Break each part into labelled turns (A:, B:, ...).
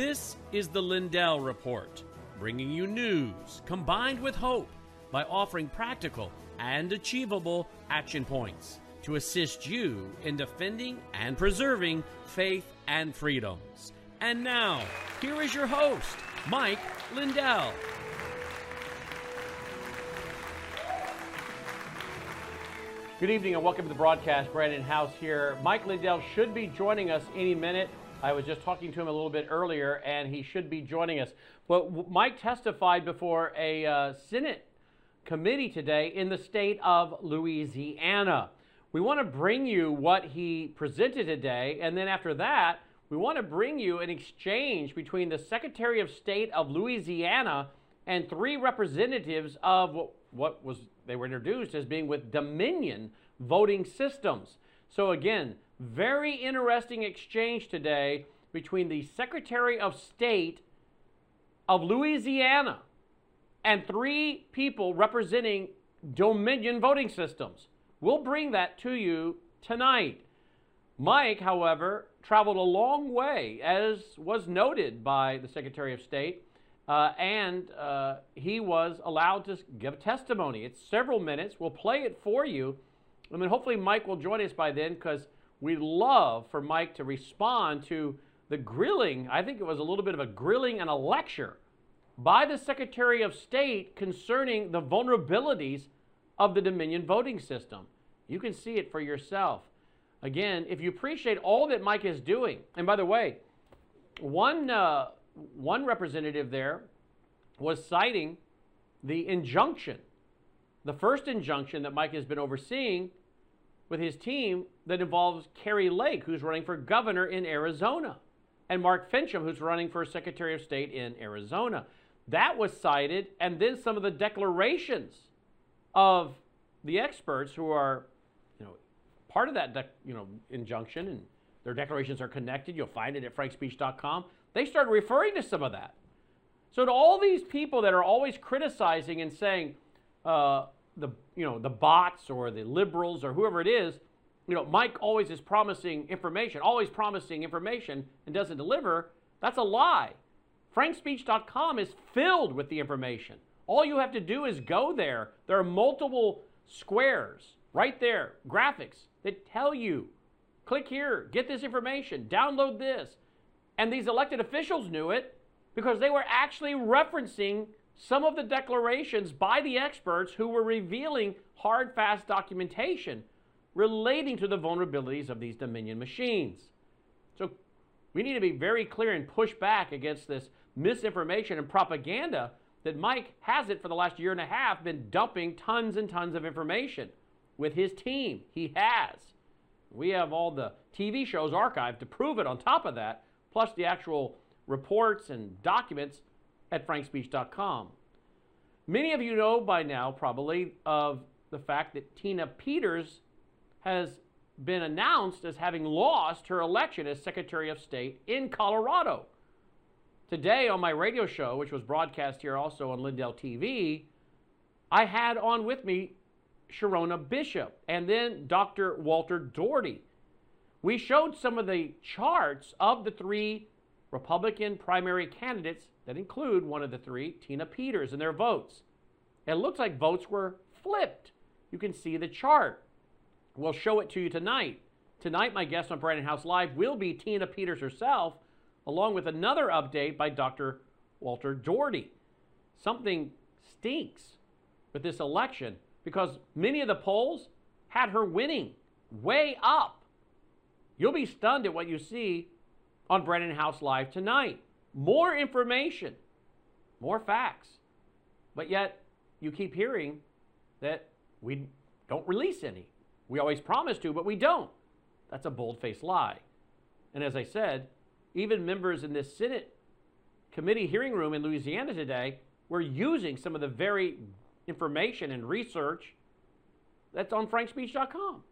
A: This is the Lindell Report, bringing you news combined with hope by offering practical and achievable action points to assist you in defending and preserving faith and freedoms. And now, here is your host, Mike Lindell.
B: Good evening and welcome to the broadcast. Brandon House here. Mike Lindell should be joining us any minute. I was just talking to him a little bit earlier, and he should be joining us. But Mike testified before a uh, Senate committee today in the state of Louisiana. We want to bring you what he presented today, and then after that, we want to bring you an exchange between the Secretary of State of Louisiana and three representatives of what, what was they were introduced as being with Dominion voting systems. So again, very interesting exchange today between the Secretary of State of Louisiana and three people representing Dominion voting systems. We'll bring that to you tonight. Mike, however, traveled a long way, as was noted by the Secretary of State, uh, and uh, he was allowed to give a testimony. It's several minutes. We'll play it for you. I mean, hopefully, Mike will join us by then because we'd love for Mike to respond to the grilling. I think it was a little bit of a grilling and a lecture by the Secretary of State concerning the vulnerabilities of the Dominion voting system. You can see it for yourself. Again, if you appreciate all that Mike is doing, and by the way, one. Uh, one representative there was citing the injunction, the first injunction that Mike has been overseeing with his team that involves Kari Lake, who's running for governor in Arizona, and Mark Finchem, who's running for Secretary of State in Arizona. That was cited, and then some of the declarations of the experts who are, you know, part of that, you know, injunction, and their declarations are connected. You'll find it at frankspeech.com. They started referring to some of that. So to all these people that are always criticizing and saying uh, the you know the bots or the liberals or whoever it is, you know Mike always is promising information, always promising information and doesn't deliver. That's a lie. FrankSpeech.com is filled with the information. All you have to do is go there. There are multiple squares right there, graphics that tell you click here, get this information, download this. And these elected officials knew it because they were actually referencing some of the declarations by the experts who were revealing hard, fast documentation relating to the vulnerabilities of these Dominion machines. So we need to be very clear and push back against this misinformation and propaganda that Mike has it for the last year and a half been dumping tons and tons of information with his team. He has. We have all the TV shows archived to prove it on top of that plus the actual reports and documents at frankspeech.com. Many of you know by now, probably, of the fact that Tina Peters has been announced as having lost her election as Secretary of State in Colorado. Today, on my radio show, which was broadcast here also on Lindell TV, I had on with me Sherronna Bishop and then Dr. Walter Doherty we showed some of the charts of the three Republican primary candidates that include one of the three, Tina Peters, and their votes. It looks like votes were flipped. You can see the chart. We'll show it to you tonight. Tonight, my guest on Brandon House Live will be Tina Peters herself, along with another update by Dr. Walter Doherty. Something stinks with this election because many of the polls had her winning way up You'll be stunned at what you see on Brandon House Live tonight. More information, more facts. But yet, you keep hearing that we don't release any. We always promise to, but we don't. That's a bold faced lie. And as I said, even members in this Senate committee hearing room in Louisiana today were using some of the very information and research that's on frankspeech.com.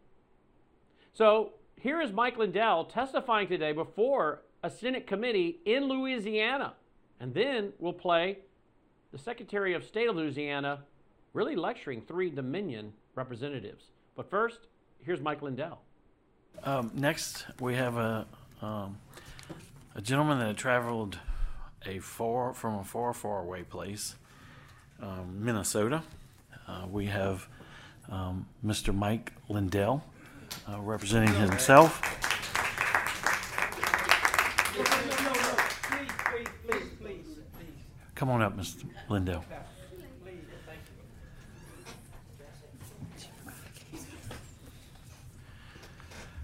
B: So here is Mike Lindell testifying today before a Senate committee in Louisiana. And then we'll play the Secretary of State of Louisiana really lecturing three Dominion representatives. But first, here's Mike Lindell.
C: Um, next, we have a, um, a gentleman that traveled a far from a far, far away place, um, Minnesota. Uh, we have um, Mr. Mike Lindell uh, representing himself. Come on up, Mr. Lindell.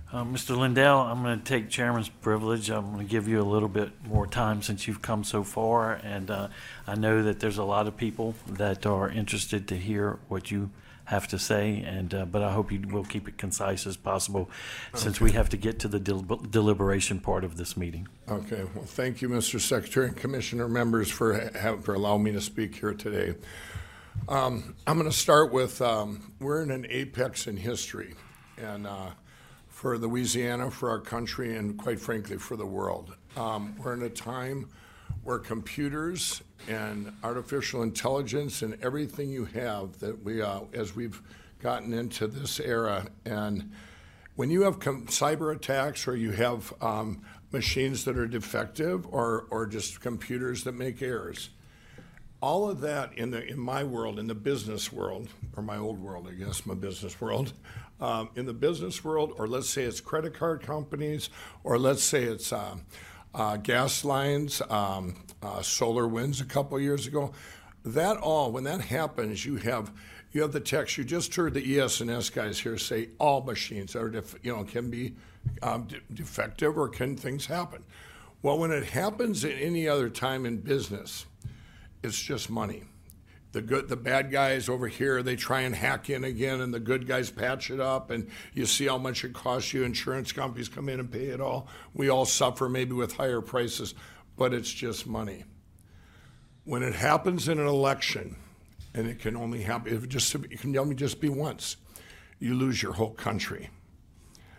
C: Uh, Mr. Lindell, I'm going to take chairman's privilege. I'm going to give you a little bit more time since you've come so far, and uh, I know that there's a lot of people that are interested to hear what you have to say, and uh, but I hope you will keep it concise as possible, since we have to get to the del- deliberation part of this meeting.
D: Okay, well, thank you, Mr. Secretary and Commissioner members for, ha- for allowing me to speak here today. Um, I'm going to start with, um, we're in an apex in history, and uh, for Louisiana, for our country, and quite frankly, for the world. Um, We're in a time where computers and artificial intelligence and everything you have that we, uh, as we've gotten into this era, and when you have com- cyber attacks or you have um, machines that are defective or, or just computers that make errors, all of that in the in my world, in the business world, or my old world, I guess, my business world, um, in the business world, or let's say it's credit card companies, or let's say it's um, uh, gas lines, um, uh, SolarWinds a couple years ago. That all, when that happens, you have you have the text. You just heard the ES&S guys here say all machines are def, you know can be um, de- defective or can things happen. Well, when it happens at any other time in business, it's just money. The good, the bad guys over here, they try and hack in again, and the good guys patch it up, and you see how much it costs you. Insurance companies come in and pay it all. We all suffer maybe with higher prices, but it's just money. When it happens in an election, and it can only happen, if it just it can only just be once, you lose your whole country.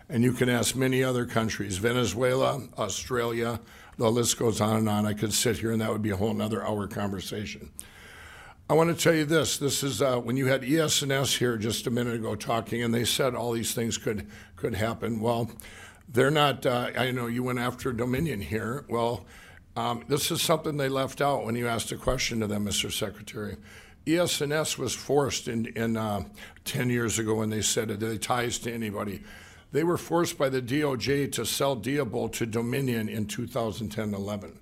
D: And you can ask many other countries, Venezuela, Australia, the list goes on and on. I could sit here and that would be a whole another hour conversation. I want to tell you this. This is uh, when you had ES&S here just a minute ago talking, and they said all these things could could happen. Well, they're not. Uh, I know you went after Dominion here. Well, um, this is something they left out when you asked a question to them, Mr. Secretary. ES&S was forced in, in uh, 10 years ago when they said it, ties to anybody. They were forced by the DOJ to sell Diebold to Dominion in 2010 11.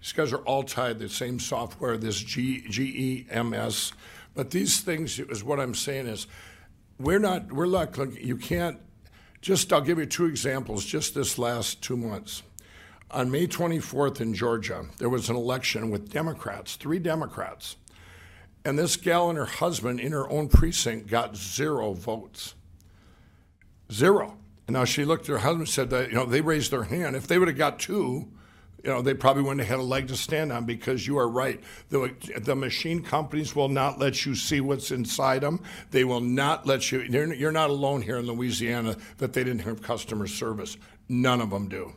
D: These guys are all tied, the same software, this G, GEMS. But these things, is what I'm saying is, we're not, we're not, you can't, just, I'll give you two examples just this last two months. On May 24th in Georgia, there was an election with Democrats, three Democrats. And this gal and her husband in her own precinct got zero votes. Zero. And now she looked at her husband and said that, you know, they raised their hand. If they would have got two, you know, they probably wouldn't have had a leg to stand on because you are right. The, the machine companies will not let you see what's inside them. They will not let you, you're, you're not alone here in Louisiana that they didn't have customer service. None of them do.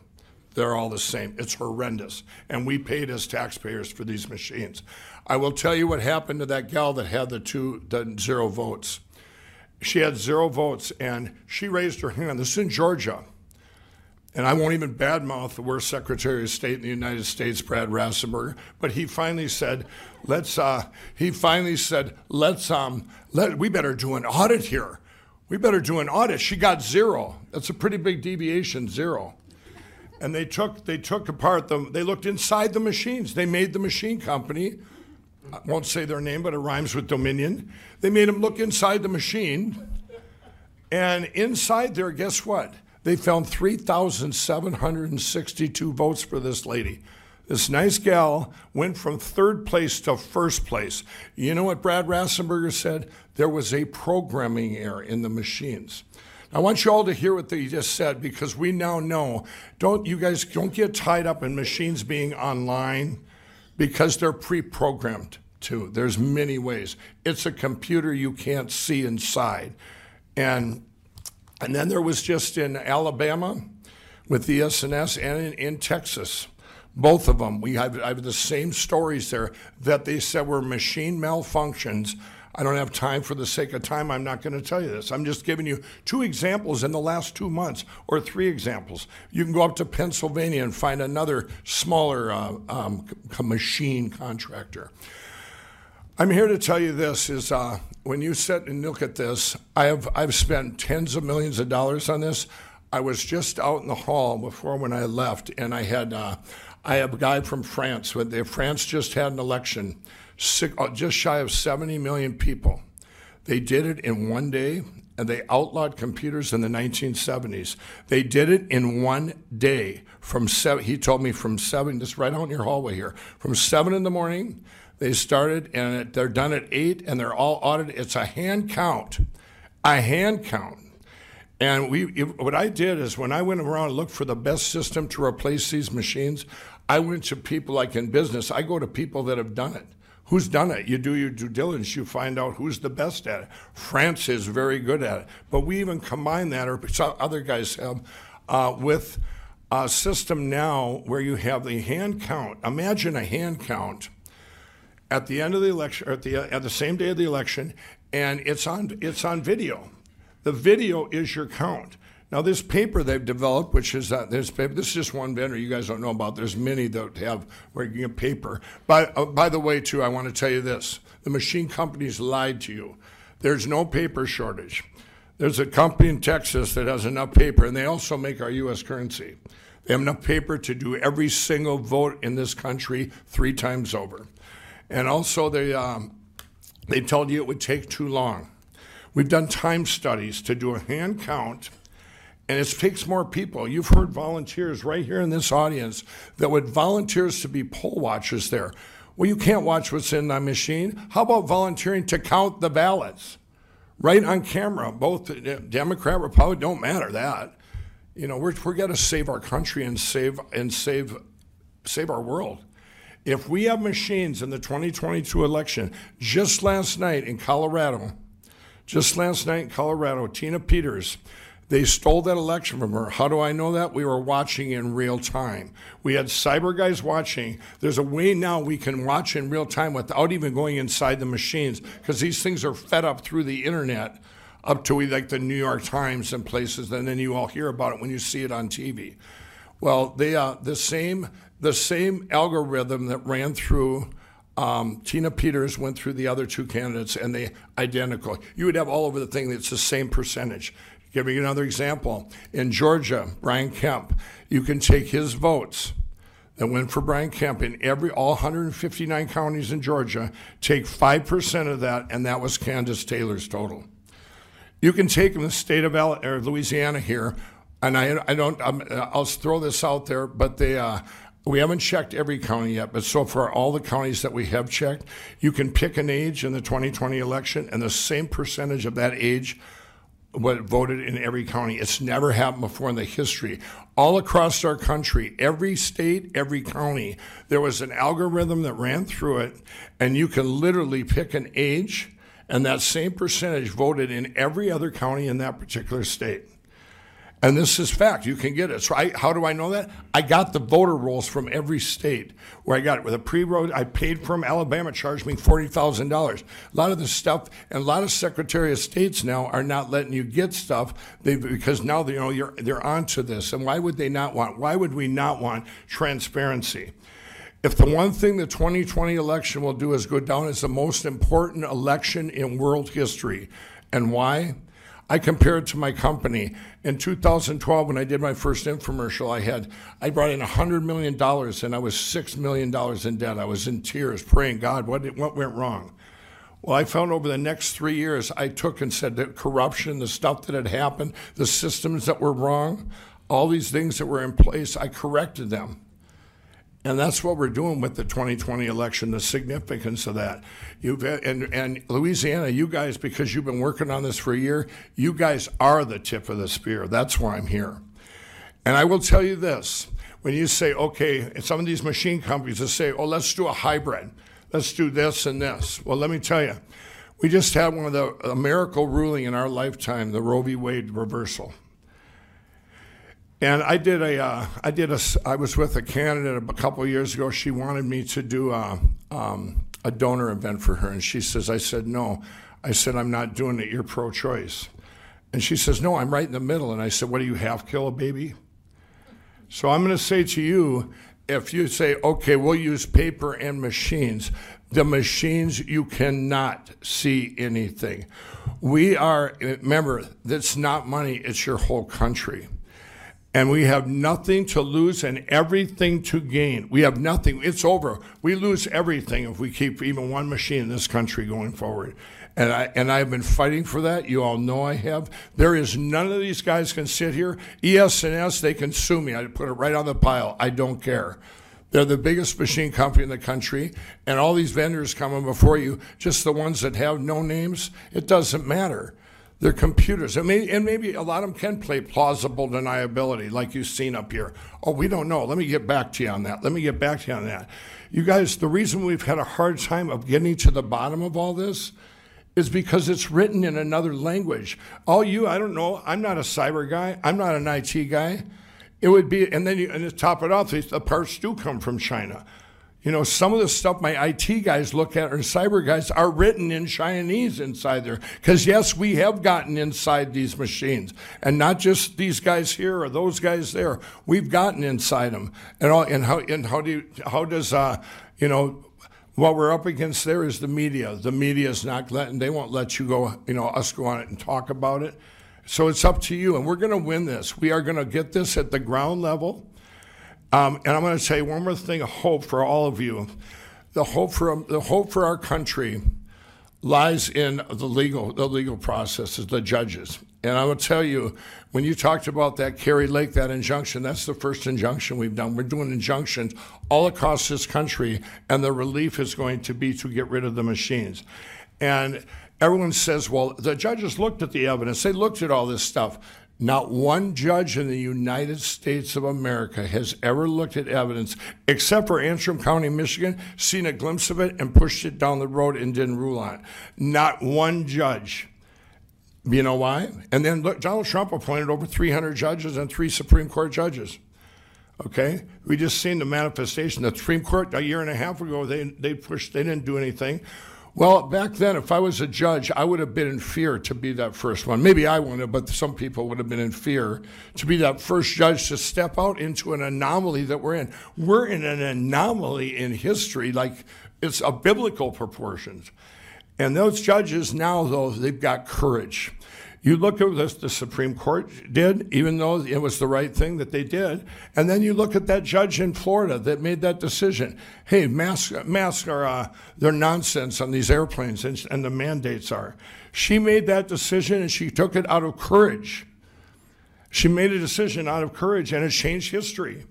D: They're all the same. It's horrendous. And we paid as taxpayers for these machines. I will tell you what happened to that gal that had the two, the zero votes. She had zero votes and she raised her hand. This is in Georgia. And I won't even badmouth the worst Secretary of State in the United States, Brad Raffensperger, but he finally said, "Let's." Uh, he finally said, "Let's. Um, let. We better do an audit here. We better do an audit." She got zero. That's a pretty big deviation, zero. And they took they took apart them. They looked inside the machines. They made the machine company. I won't say their name, but it rhymes with Dominion. They made them look inside the machine, and inside there, guess what? They found 3,762 votes for this lady. This nice gal went from third place to first place. You know what Brad Raffensperger said? There was a programming error in the machines. I want you all to hear what they just said because we now know. Don't you guys don't get tied up in machines being online because they're pre-programmed too. There's many ways. It's a computer you can't see inside, and and then there was just in Alabama with the ES&S and in, in Texas. Both of them, we have, I have the same stories there that they said were machine malfunctions I don't have time for the sake of time. I'm not going to tell you this. I'm just giving you two examples in the last two months, or three examples. You can go up to Pennsylvania and find another smaller uh, um, machine contractor. I'm here to tell you this: is uh, when you sit and look at this, I have I've spent tens of millions of dollars on this. I was just out in the hall before when I left, and I had uh, I have a guy from France. France just had an election, uh, just shy of 70 million people. They did it in one day, and they outlawed computers in the 1970s. They did it in one day. From seven, he told me from seven, just right out in your hallway here, from seven in the morning. They started, and they're done at eight, and they're all audited. It's a hand count, a hand count. And we, what I did is when I went around and looked for the best system to replace these machines, I went to people like in business. I go to people that have done it. Who's done it? You do your due diligence. You find out who's the best at it. France is very good at it, but we even combine that, or other guys have, uh, with a system now where you have the hand count. Imagine a hand count at the end of the election, at the at the same day of the election, and it's on it's on video. The video is your count. Now, this paper they've developed, which is uh, this paper, this is just one vendor you guys don't know about. There's many that have working a paper. By, uh, by the way, too, I want to tell you this the machine companies lied to you. There's no paper shortage. There's a company in Texas that has enough paper, and they also make our U.S. currency. They have enough paper to do every single vote in this country three times over. And also, they, um, they told you it would take too long. We've done time studies to do a hand count, and it takes more people. You've heard volunteers right here in this audience that would volunteers to be poll watchers there. Well, you can't watch what's in the machine. How about volunteering to count the ballots? Right on camera, both Democrat, Republican, don't matter that. You know, we're, we're going to save our country and save and save save our world. If we have machines in the 2022 election, just last night in Colorado, just last night in Colorado, Tina Peters, they stole that election from her. How do I know that? We were watching in real time. We had cyber guys watching. There's a way now we can watch in real time without even going inside the machines because these things are fed up through the internet up to like the New York Times and places, and then you all hear about it when you see it on TV. Well, they uh, the same the same algorithm that ran through um, Tina Peters went through the other two candidates, and they identical. You would have all over the thing that's the same percentage. Give me another example. In Georgia, Brian Kemp, you can take his votes that went for Brian Kemp in every all 159 counties in Georgia, take five percent of that, and that was Kandiss Taylor's total. You can take in the state of Louisiana here, and I, I don't. i will throw this out there, but they. Uh, we haven't checked every county yet, but so far, all the counties that we have checked, you can pick an age in the 2020 election, and the same percentage of that age what voted in every county. It's never happened before in the history. All across our country, every state, every county, there was an algorithm that ran through it, and you can literally pick an age, and that same percentage voted in every other county in that particular state. And this is fact. You can get it. So I, how do I know that? I got the voter rolls from every state where I got it with a pre-road. I paid from Alabama charged me forty thousand dollars. A lot of the stuff and a lot of Secretary of States now are not letting you get stuff they, because now they, you know you're, they're onto this. And why would they not want? Why would we not want transparency? If the one thing the 2020 election will do is go down as the most important election in world history, and why? I compare it to my company. In 2012, when I did my first infomercial, I had I brought in $100 million and I was $6 million in debt. I was in tears praying, God, what, what went wrong? Well, I found over the next three years, I took and said that corruption, the stuff that had happened, the systems that were wrong, all these things that were in place, I corrected them. And that's what we're doing with the 2020 election, the significance of that. You've and, and Louisiana, you guys, because you've been working on this for a year, you guys are the tip of the spear. That's why I'm here. And I will tell you this when you say, okay, some of these machine companies will say, oh, let's do a hybrid, let's do this and this. Well, let me tell you, we just had one of the a miracle ruling in our lifetime, the Roe v. Wade reversal. And I did a, uh, I did a, I was with a candidate a couple years ago. She wanted me to do a, um, a donor event for her. And she says, I said, no. I said, I'm not doing it. You're pro choice. And she says, no, I'm right in the middle. And I said, what do you half kill a baby? So I'm going to say to you, if you say, okay, we'll use paper and machines, the machines, you cannot see anything. We are, remember, that's not money, it's your whole country. And we have nothing to lose and everything to gain. We have nothing. It's over. We lose everything if we keep even one machine in this country going forward. And I and I've been fighting for that. You all know I have. There is none of these guys can sit here. ES&S, they can sue me. I put it right on the pile. I don't care. They're the biggest machine company in the country, and all these vendors coming before you, just the ones that have no names, it doesn't matter. They're computers. And maybe, and maybe a lot of them can play plausible deniability, like you've seen up here. Oh, we don't know. Let me get back to you on that. Let me get back to you on that. You guys, the reason we've had a hard time of getting to the bottom of all this is because it's written in another language. All you, I don't know, I'm not a cyber guy, I'm not an IT guy. It would be, and then you, and to top it off, the parts do come from China. You know, some of the stuff my IT guys look at or cyber guys are written in Chinese inside there. Because yes, we have gotten inside these machines, and not just these guys here or those guys there. We've gotten inside them, and all, and how and how do you, how does uh, you know what we're up against there is the media. The media is not letting, they won't let you go, you know, us go on it and talk about it. So it's up to you, and we're going to win this. We are going to get this at the ground level. Um, and I'm going to say one more thing: of hope for all of you. The hope for the hope for our country lies in the legal the legal processes, the judges. And I will tell you, when you talked about that Kari Lake, that injunction, that's the first injunction we've done. We're doing injunctions all across this country, and the relief is going to be to get rid of the machines. And everyone says, well, the judges looked at the evidence, they looked at all this stuff. Not one judge in the United States of America has ever looked at evidence, except for Antrim County, Michigan, seen a glimpse of it and pushed it down the road and didn't rule on it. Not one judge. You know why? And then look, Donald Trump appointed over 300 judges and three Supreme Court judges. Okay, we just seen the manifestation. The Supreme Court a year and a half ago, they they pushed, they didn't do anything. Well, back then, if I was a judge, I would have been in fear to be that first one. Maybe I wouldn't have, but some people would have been in fear to be that first judge to step out into an anomaly that we're in. We're in an anomaly in history, like it's a biblical proportions. And those judges now, though, they've got courage. You look at what the Supreme Court did, even though it was the right thing that they did, and then you look at that judge in Florida that made that decision. Hey, masks, masks are uh, they're nonsense on these airplanes, and, and the mandates are. She made that decision, and she took it out of courage. She made a decision out of courage, and it changed history.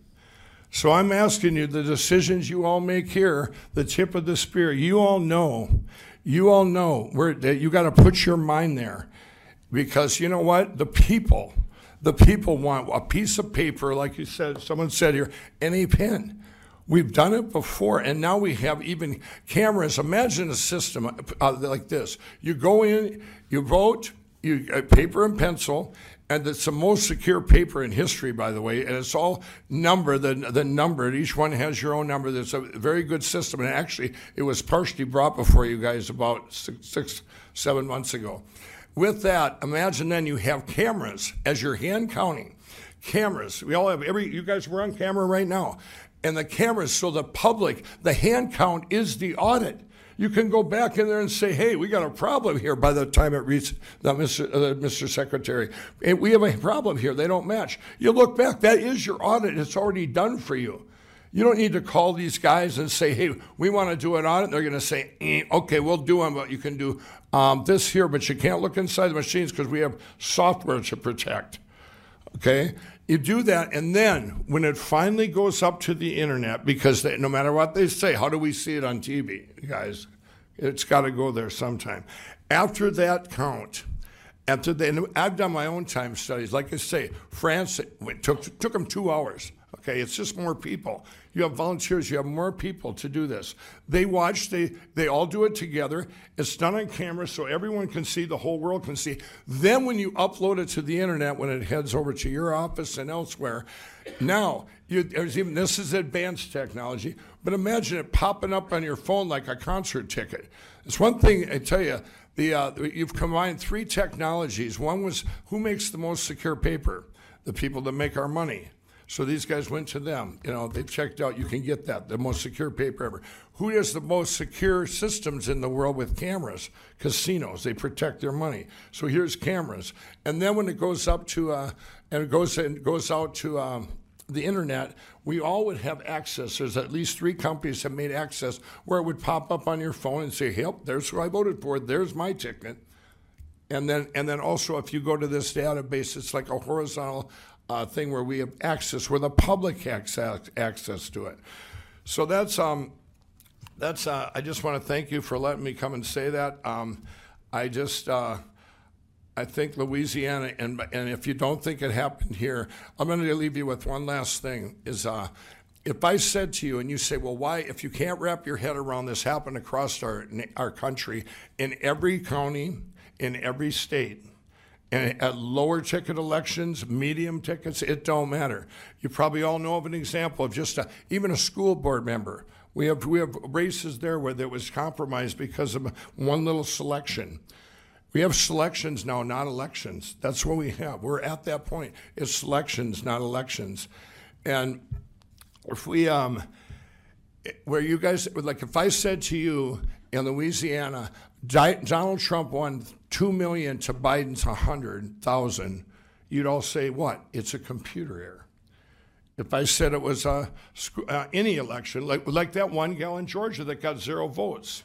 D: So I'm asking you, the decisions you all make here, the tip of the spear, you all know, you all know where that you got to put your mind there. Because you know what? The people, the people want a piece of paper, like you said, someone said here, and a pen. We've done it before, and now we have even cameras. Imagine a system uh, like this: you go in, you vote, you uh, paper and pencil, and it's the most secure paper in history, by the way. And it's all numbered, the, the numbered. Each one has your own number. There's a very good system. And actually, it was partially brought before you guys about six, six seven months ago. With that, imagine then you have cameras as you're hand counting. Cameras. We all have every, you guys, we're on camera right now. And the cameras, so the public, the hand count is the audit. You can go back in there and say, hey, we got a problem here by the time it reads the Mr. Uh, Mr. Secretary. We have a problem here. They don't match. You look back, that is your audit. It's already done for you. You don't need to call these guys and say, hey, we want to do an audit. They're going to say, eh, okay, we'll do them, but you can do um, this here, but you can't look inside the machines because we have software to protect. Okay? You do that, and then when it finally goes up to the internet, because they, no matter what they say, how do we see it on TV, guys? It's got to go there sometime. After that count, after they, I've done my own time studies. Like I say, France it took took them two hours. Okay, it's just more people. You have volunteers. You have more people to do this. They watch. They they all do it together. It's done on camera, so everyone can see. The whole world can see. Then when you upload it to the internet, when it heads over to your office and elsewhere, now you, there's even this is advanced technology. But imagine it popping up on your phone like a concert ticket. It's one thing I tell you. The, uh, you've combined three technologies. One was who makes the most secure paper? The people that make our money. So these guys went to them. You know, they checked out, you can get that, the most secure paper ever. Who has the most secure systems in the world with cameras? Casinos. They protect their money. So here's cameras. And then when it goes up to, uh, and it goes, and goes out to, um, the internet, we all would have access. There's at least three companies that made access where it would pop up on your phone and say, "Yep, there's who I voted for. There's my ticket." And then, and then also, if you go to this database, it's like a horizontal uh, thing where we have access, where the public has access to it. So that's um, that's. Uh, I just want to thank you for letting me come and say that. Um, I just. Uh, I think Louisiana, and and if you don't think it happened here, I'm going to leave you with one last thing. Is uh, if I said to you and you say, well, why, if you can't wrap your head around this happened across our our country in every county, in every state, and at lower ticket elections, medium tickets, it don't matter. You probably all know of an example of just a, even a school board member. We have we have races there where there was compromised because of one little selection. We have selections now, not elections. That's what we have. We're at that point. It's selections, not elections. And if we, um, where you guys, like if I said to you in Louisiana, Donald Trump won two million to Biden's a hundred thousand, you'd all say what? It's a computer error. If I said it was a, uh, any election, like like that one gal in Georgia that got zero votes.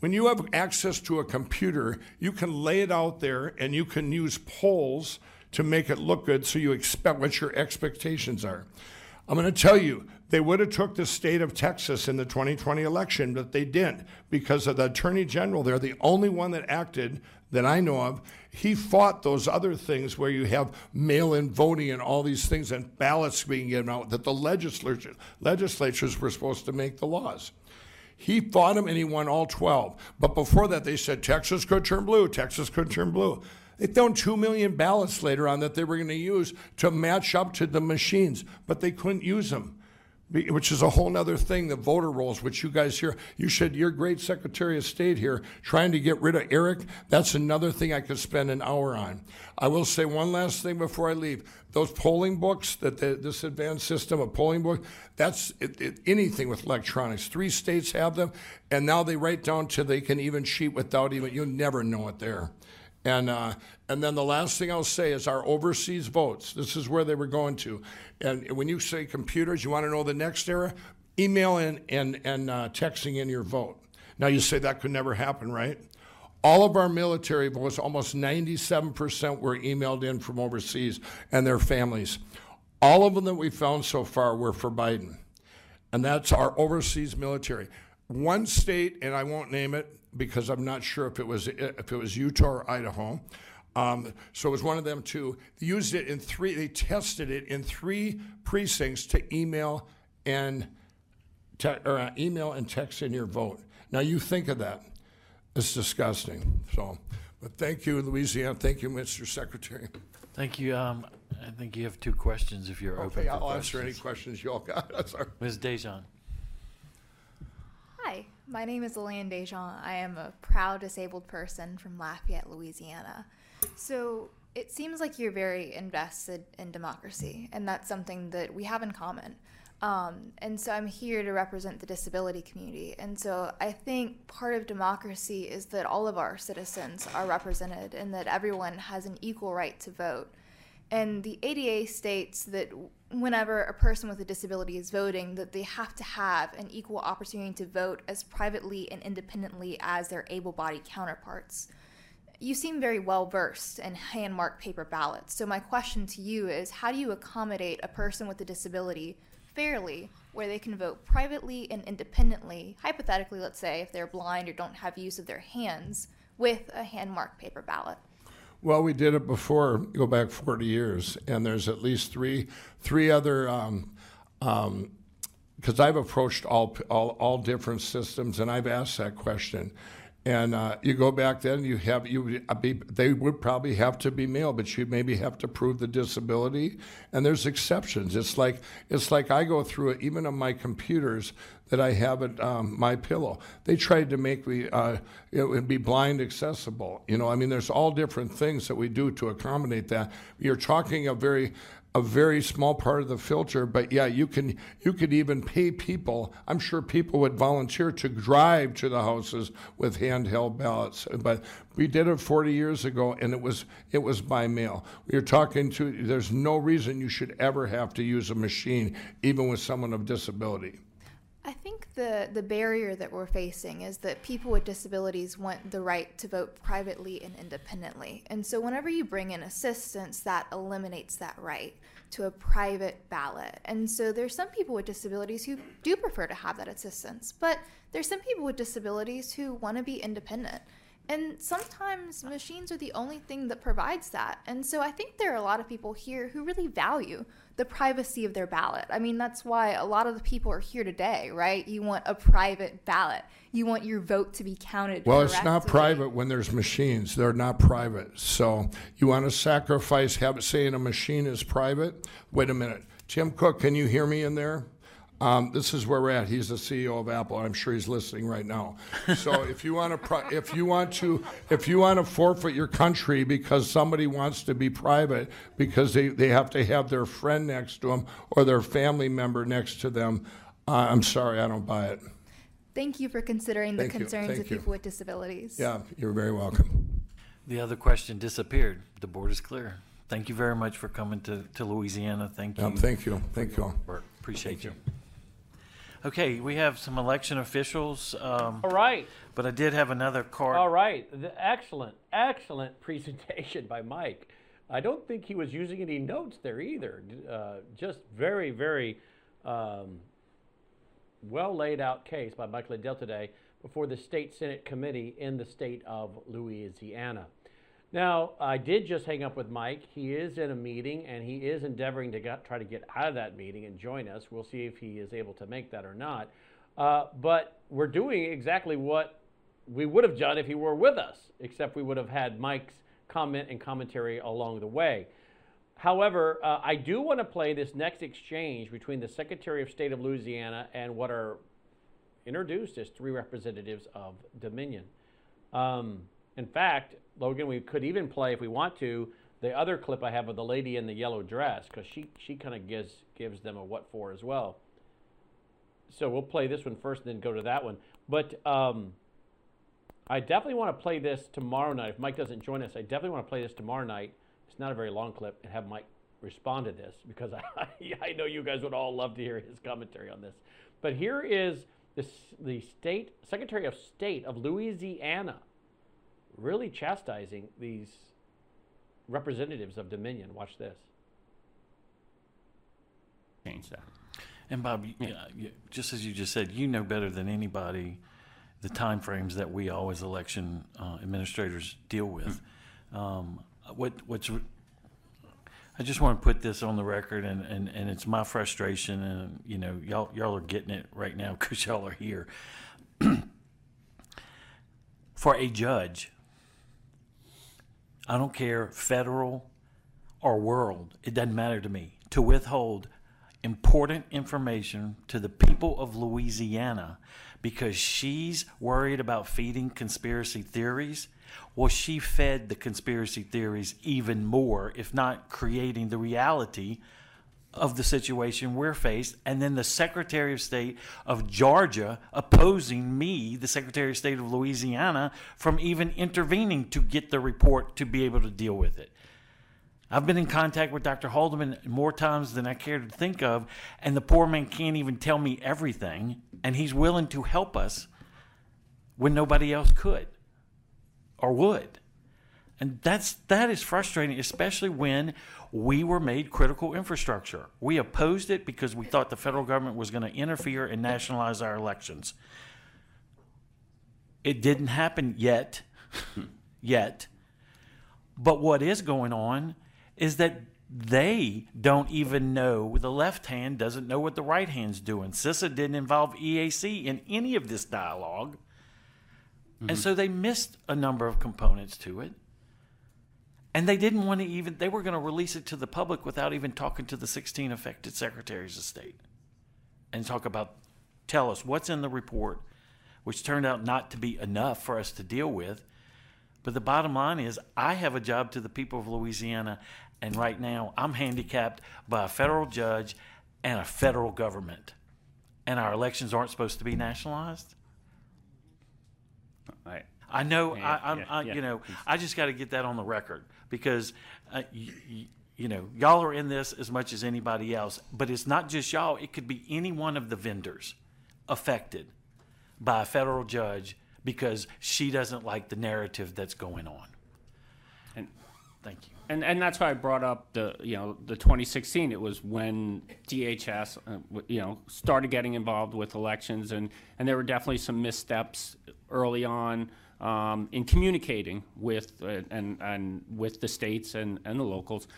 D: When you have access to a computer, you can lay it out there and you can use polls to make it look good so you expect what your expectations are. I'm going to tell you, they would have took the state of Texas in the 2020 election, but they didn't because of the attorney general there, the only one that acted that I know of. He fought those other things where you have mail-in voting and all these things and ballots being given out that the legislature, legislatures were supposed to make the laws. He fought them and he won all 12. But before that, they said Texas could turn blue, Texas could turn blue. They found 2 million ballots later on that they were going to use to match up to the machines, but they couldn't use them which is a whole other thing, the voter rolls, which you guys hear. You should, your great Secretary of State here, trying to get rid of ERIC, that's another thing I could spend an hour on. I will say one last thing before I leave. Those polling books, that the, this advanced system of polling book, that's it, it, anything with electronics. Three states have them, and now they write down to they can even cheat without even. You'll never know it there. And, uh, and then the last thing I'll say is our overseas votes. This is where they were going to. And when you say computers, you want to know the next era? Email and, and, and uh, texting in your vote. Now you say that could never happen, right? All of our military votes, almost 97% were emailed in from overseas and their families. All of them that we found so far were for Biden. And that's our overseas military. One state, and I won't name it, because I'm not sure if it was if it was Utah or Idaho. Um, so it was one of them too. They used it in three. They tested it in three precincts to email and te- or, uh, email and text in your vote. Now you think of that. It's disgusting. So, but thank you, Louisiana. Thank you, Mr. Secretary.
C: Thank you. Um, I think you have two questions if you're open
D: Okay, I'll answer any
C: questions.
D: questions you all got. Sorry.
C: Ms. Dejean.
E: Hi, my name is Lillian Dejean. I am a proud disabled person from Lafayette, Louisiana. So it seems like you're very invested in democracy, and that's something that we have in common. Um, and so I'm here to represent the disability community. And so I think part of democracy is that all of our citizens are represented and that everyone has an equal right to vote. And the ADA states that whenever a person with a disability is voting, that they have to have an equal opportunity to vote as privately and independently as their able bodied counterparts. You seem very well versed in hand marked paper ballots. So, my question to you is how do you accommodate a person with a disability fairly where they can vote privately and independently, hypothetically, let's say, if they're blind or don't have use of their hands, with a hand marked paper ballot?
D: Well, we did it before. Go back 40 years, and there's at least three three other um, because I've approached all, all all different systems and I've asked that question. And uh, you go back then, you have you uh, be, they would probably have to be male, but you maybe have to prove the disability. And there's exceptions. It's like it's like I go through it even on my computers that I have at um, MyPillow. They tried to make me uh, it would be blind accessible. You know, I mean, there's all different things that we do to accommodate that. You're talking a very a very small part of the filter, but yeah, you can you could even pay people. I'm sure people would volunteer to drive to the houses with handheld ballots. But we did it 40 years ago, and it was it was by mail. You're talking to. There's no reason you should ever have to use a machine, even with someone of disability.
E: I think the, the barrier that we're facing is that people with disabilities want the right to vote privately and independently. And so, whenever you bring in assistance, that eliminates that right to a private ballot. And so, there's some people with disabilities who do prefer to have that assistance, but there's some people with disabilities who want to be independent. And sometimes machines are the only thing that provides that. And so I think there are a lot of people here who really value the privacy of their ballot. I mean, that's why a lot of the people are here today, right? You want a private ballot. You want your vote to be counted.
D: Well, it's not private when there's machines. They're not private. So you want to sacrifice have saying a machine is private? Wait a minute. Tim Cook, can you hear me in there? Um, this is where we're at. He's the CEO of Apple. I'm sure he's listening right now. So if you want to, pri- if you want to, if you want to forfeit your country because somebody wants to be private because they, they have to have their friend next to them or their family member next to them, uh, I'm sorry, I don't buy it.
E: Thank you for considering the
D: Thank you.
E: concerns of
D: you.
E: people with disabilities.
D: Yeah, you're very welcome.
C: The other question disappeared. The board is clear. Thank you very much for coming to, to Louisiana. Thank you.
D: Um, thank you. Thank you.
C: Bert. Appreciate you. Okay, we have some election officials, um,
B: All right.
C: but I did have another card.
B: All right. The excellent, excellent presentation by Mike. I don't think he was using any notes there either. Uh, just very, very um, well laid out case by Mike Lindell today before the State Senate Committee in the state of Louisiana. Now, I did just hang up with Mike. He is in a meeting and he is endeavoring to get, try to get out of that meeting and join us. We'll see if he is able to make that or not. Uh, but we're doing exactly what we would have done if he were with us, except we would have had Mike's comment and commentary along the way. However, uh, I do want to play this next exchange between the Secretary of State of Louisiana and what are introduced as three representatives of Dominion. Um, in fact, Logan, we could even play, if we want to, the other clip I have of the lady in the yellow dress, because she, she kind of gives, gives them a what for as well. So we'll play this one first and then go to that one. But um, I definitely want to play this tomorrow night. If Mike doesn't join us, I definitely want to play this tomorrow night. It's not a very long clip, and have Mike respond to this because I, I know you guys would all love to hear his commentary on this. But here is the, the state Secretary of State of Louisiana really chastising these representatives of Dominion. Watch this.
A: Change that.
C: And Bob, you- yeah, you- just as you just said, you know better than anybody the timeframes that we all as election uh, administrators deal with. Um, what what's I just want to put this on the record, and, and, and it's my frustration, and you know y'all y'all are getting it right now because y'all are here. For a judge, I don't care federal or world, it doesn't matter to me, to withhold important information to the people of Louisiana because she's worried about feeding conspiracy theories. Well, she fed the conspiracy theories even more, if not creating the reality of the situation we're faced, and then the Secretary of State of Georgia opposing me, the Secretary of State of Louisiana, from even intervening to get the report to be able to deal with it. I've been in contact with Dr. Halderman more times than I care to think of, and the poor man can't even tell me everything, and he's willing to help us when nobody else could or would. And that's that is frustrating, especially when we were made critical infrastructure. We opposed it because we thought the federal government was going to interfere and nationalize our elections. It didn't happen yet, yet. But what is going on is that they don't even know the left hand doesn't know what the right hand's doing. CISA didn't involve EAC in any of this dialog And mm-hmm. so they missed a number of components to it. And they didn't want to even, they were going to release it to the public without even talking to the 16 affected secretaries of state and talk about, tell us what's in the report, which turned out not to be enough for us to deal with. But the bottom line is, I have a job to the people of Louisiana, and right now I'm handicapped by a federal judge and a federal government. And our elections aren't supposed to be nationalized?
F: I,
C: I know,
F: Yeah,
C: I,
F: yeah,
C: I,
F: yeah.
C: you know, I just got to get that on the record because, uh, y- y- you know, y'all are in this as much as anybody else, but it's not just y'all. It could be any one of the vendors affected by a federal judge because she doesn't like the narrative that's going on.
F: and
C: Thank you.
F: and and that's why I brought up the you know the 2016. It was when DHS uh, you know started getting involved with elections, and and there were definitely some missteps early on um, in communicating with uh, and and with the states and and the locals.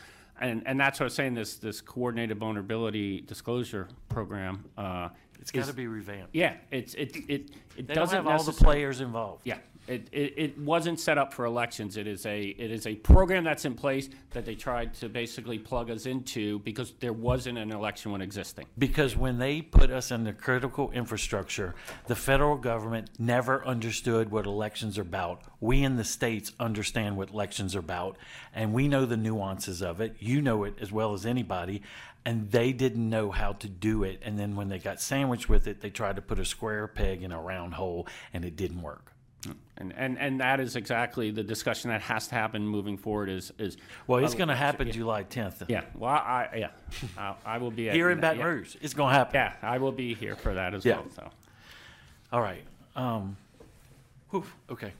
F: And, and that's what I was saying. This this coordinated vulnerability disclosure program. Uh,
C: It's got
F: is-
C: to be revamped.
F: Yeah, it's it it it
C: They don't
F: doesn't
C: have all the players involved.
F: yeah, it, it, it wasn't set up for elections. It is a it is a program that's in place that they tried to basically plug us into because there wasn't an election one existing.
C: Because when they put us in the critical infrastructure, the federal government never understood what elections are about. We in the states understand what elections are about, and we know the nuances of it. You know it as well as anybody, and they didn't know how to do it. And then when they got sandwiched with it, they tried to put a square peg in a round hole, and it didn't work.
F: And, and and that is exactly the discussion that has to happen moving forward. Is is
C: Well, it's
F: uh,
C: going to happen July 10th.
F: Yeah. Well, I yeah, I, I will be
C: Here in Baton
F: yeah.
C: Rouge, it's going to happen.
F: Yeah, I will be here for that as
C: Yeah.
F: well. So.
C: All right. Um, whew, okay.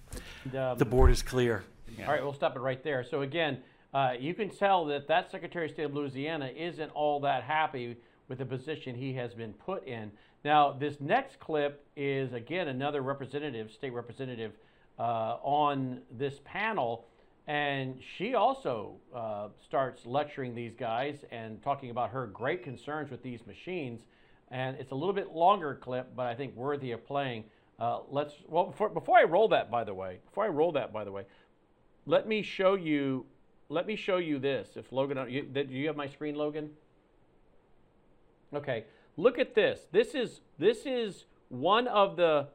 B: Um,
C: The board is clear.
B: All right, we'll stop it right there. So again, uh, you can tell that that Secretary of State of Louisiana isn't all that happy with the position he has been put in. Now, this next clip is again another representative, state representative, uh, on this panel, and she also uh, starts lecturing these guys and talking about her great concerns with these machines. And it's a little bit longer clip, but I think worthy of playing. Uh, let's well before, before I roll that, by the way, before I roll that, by the way, let me show you let me show you this if logan you, do you have my screen logan okay look at this. This is this is one of the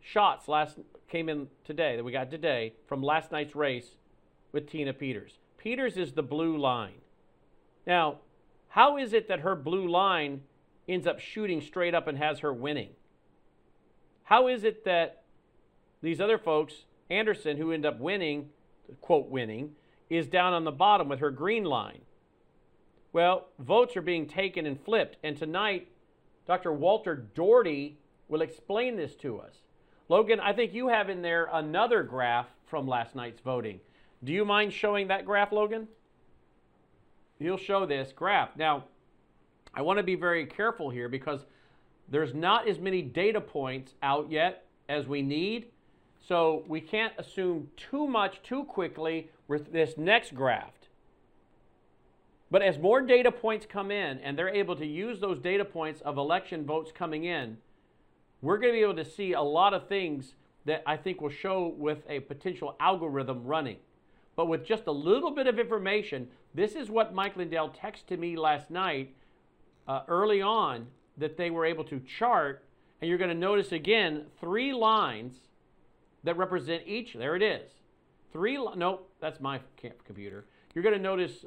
B: shots last came in today that we got today from last night's race with tina peters. Peters is the blue line. Now how is it that her blue line ends up shooting straight up and has her winning? How is it that these other folks anderson who end up winning quote winning, is down on the bottom with her green line. Well, votes are being taken and flipped, and tonight, Dr. Walter Daugherity will explain this to us. Logan, I think you have in there another graph from last night's voting. Do you mind showing that graph, Logan? He'll show this graph. Now, I want to be very careful here because there's not as many data points out yet as we need. So we can't assume too much too quickly with this next graph. But as more data points come in and they're able to use those data points of election votes coming in, we're going to be able to see a lot of things that I think will show with a potential algorithm running. But with just a little bit of information, this is what Mike Lindell texted me last night uh, early on that they were able to chart. And you're going to notice again three lines that represent each. There it is. Three. Nope, that's my computer. You're going to notice.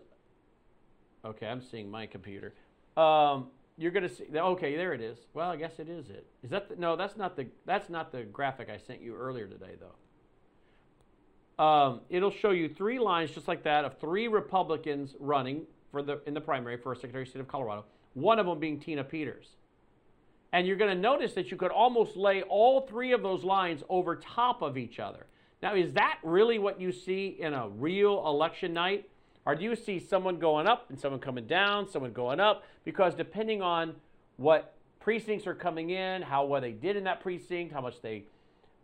B: Okay, I'm seeing my computer. Um, you're to see. Okay, there it is. Well, I guess it is it. Is that the, no? That's not the. That's not the graphic I sent you earlier today, though. Um, it'll show you three lines just like that of three Republicans running for the in the primary for Secretary of State of Colorado. One of them being Tina Peters. And you're going to notice that you could almost lay all three of those lines over top of each other. Now, is that really what you see in a real election night? Or do you see someone going up and someone coming down, someone going up? Because depending on what precincts are coming in, how well they did in that precinct, how much they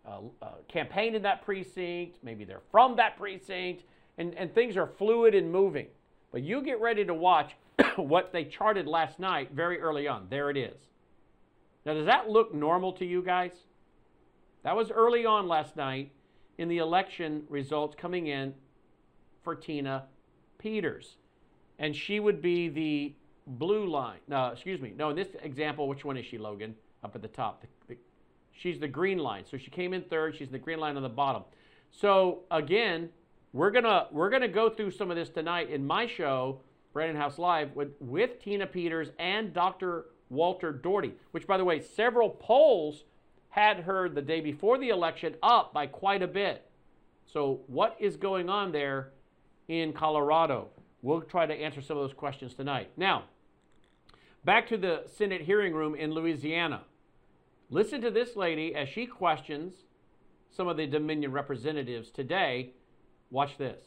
B: uh, uh, campaigned in that precinct, maybe they're from that precinct, and, and things are fluid and moving. But you get ready to watch what they charted last night very early on. There it is. Now, does that look normal to you guys? That was early on last night in the election results coming in for Tina Peters. And she would be the blue line. No, excuse me. No, in this example, which one is she, Logan? Up at the top. The, the, she's the green line. So she came in third. She's the green line on the bottom. So again, we're gonna we're gonna go through some of this tonight in my show, Brannon Howse Live, with with Tina Peters and Dr. Walter Daugherity. Which, by the way, several polls had her the day before the election up by quite a bit. So what is going on there in Colorado? We'll try to answer some of those questions tonight. Now, back to the Senate hearing room in Louisiana. Listen to this lady as she questions some of the Dominion representatives today. Watch this.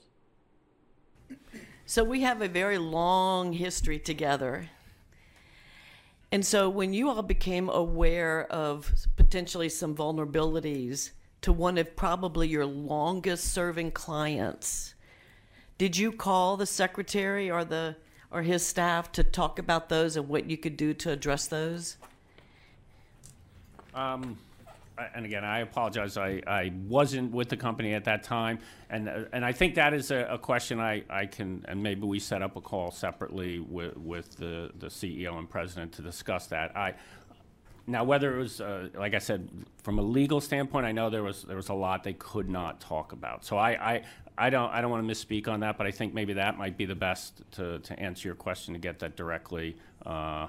G: So we have a very long history together. And so when you all became aware of potentially some vulnerabilities to one of probably your longest serving clients, did you call the secretary or the or his staff to talk about those and what you could do to address those?
F: Um, and again, I apologize. I, I wasn't with the company at that time, and uh, and I think that is a, a question I, I can and maybe we set up a call separately with with the the CEO and president to discuss that. I now whether it was uh, like I said from a legal standpoint, I know there was there was a lot they could not talk about. So I I, I don't I don't want to misspeak on that, but I think maybe that might be the best to, to answer your question to get that directly uh,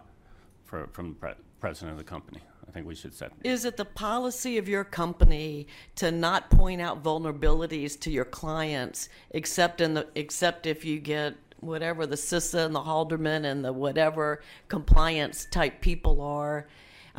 F: for, from the pre- president of the company. I think we should set.
G: Is it the policy of your company to not point out vulnerabilities to your clients except in the except if you get whatever the CISA and the Halderman and the whatever compliance type people are?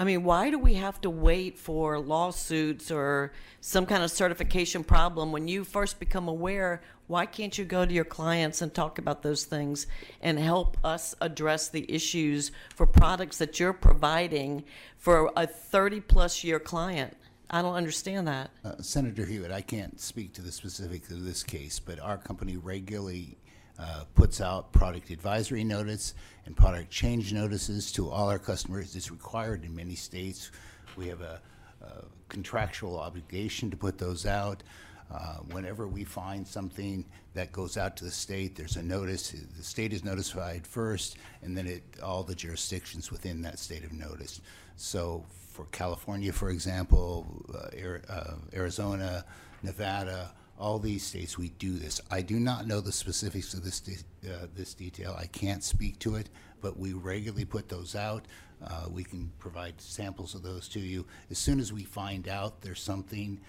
G: I mean, why do we have to wait for lawsuits or some kind of certification problem when you first become aware? Why can't you go to your clients and talk about those things and help us address the issues for products that you're providing for a 30 plus year client? I don't understand that.
H: Uh, Senator Hewitt, I can't speak to the specifics of this case, but our company regularly uh, puts out product advisory notice and product change notices to all our customers. It's required in many states. We have a, a contractual obligation to put those out. Uh, whenever we find something that goes out to the state, there's a notice. The state is notified first, and then it, all the jurisdictions within that state have notice. So for California, for example, uh, uh, Arizona, Nevada, all these states, we do this. I do not know the specifics of this, de- uh, this detail. I can't speak to it, but we regularly put those out. Uh, we can provide samples of those to you. As soon as we find out there's something,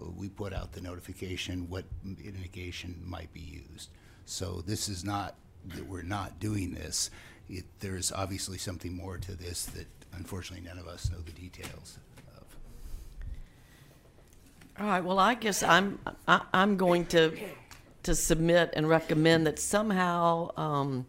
H: uh, we put out the notification what mitigation might be used. So this is not that we're not doing this. It, there's obviously something more to this that unfortunately none of us know the details.
G: All right, well, I guess I'm, I, I'm going to, to submit and recommend that somehow, um,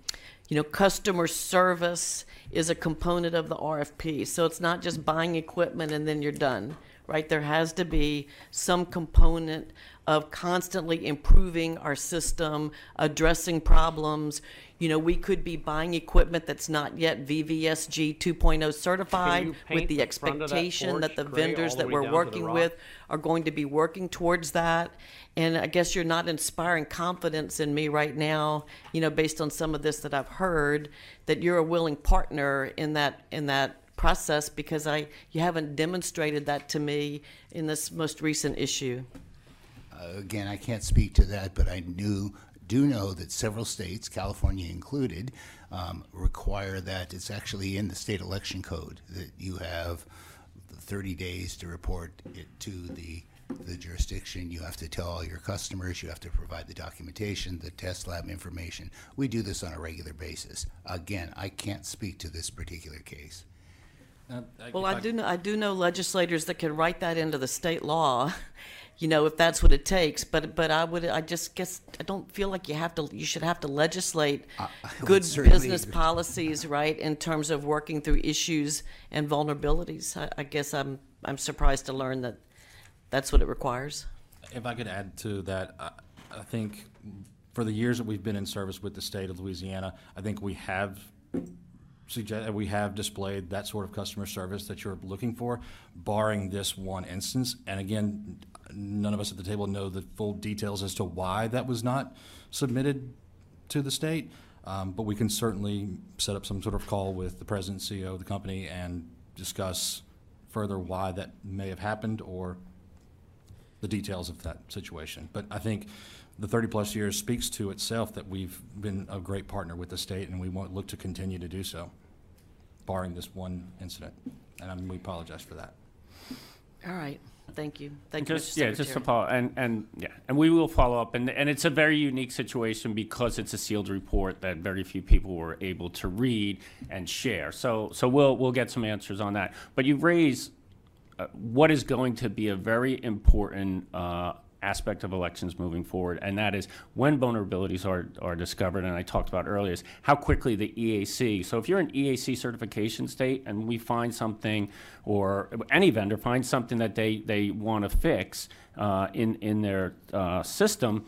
G: you know, customer service is a component of the RFP. So it's not just buying equipment and then you're done, right? There has to be some component of constantly improving our system, addressing problems. You know, we could be buying equipment that's not yet VVSG 2.0 certified with the
B: front that
G: expectation that the vendors
B: the
G: that we're
B: down to the
G: working with are going to be working towards that. And I guess you're not inspiring confidence in me right now, you know, based on some of this that I've heard, that you're a willing partner in that in that process because I you haven't demonstrated that to me in this most recent issue.
H: Uh, Again, I can't speak to that, but I knew, do know that several states, California included, um, require that, it's actually in the state election code, that you have 30 days to report it to the, the jurisdiction. You have to tell all your customers, you have to provide the documentation, the test lab information. We do this on a regular basis. Again, I can't speak to this particular case.
G: Well, I do know I do know legislators that can write that into the state law, you know, if that's what it takes. But but I would I just guess I don't feel like you have to you should have to legislate
H: I would
G: good business
H: agree.
G: policies, right, in terms of working through issues and vulnerabilities. I, I guess I'm I'm surprised to learn that that's what it requires.
I: If I could add to that, I, I think for the years that we've been in service with the state of Louisiana, I think we have suggest, we have displayed that sort of customer service that you're looking for, barring this one instance. And again, none of us at the table know the full details as to why that was not submitted to the state. Um, but we can certainly set up some sort of call with the president, CEO of the company, and discuss further why that may have happened or the details of that situation. But I think the 30-plus years speaks to itself that we've been a great partner with the state, and we won't look to continue to do so, barring this one incident. And I mean, we apologize for that.
G: All right, thank you. Thank you,
F: Just,
G: Mr.
F: yeah, just to follow, and, and, yeah, and we will follow up, and, and it's a very unique situation because it's a sealed report that very few people were able to read and share. So, so we'll, we'll get some answers on that. But you raise uh, what is going to be a very important uh, aspect of elections moving forward, and that is when vulnerabilities are, are discovered, and I talked about earlier, is how quickly the EAC. So if you're an EAC certification state and we find something, or any vendor finds something that they, they want to fix uh, in, in their uh, system,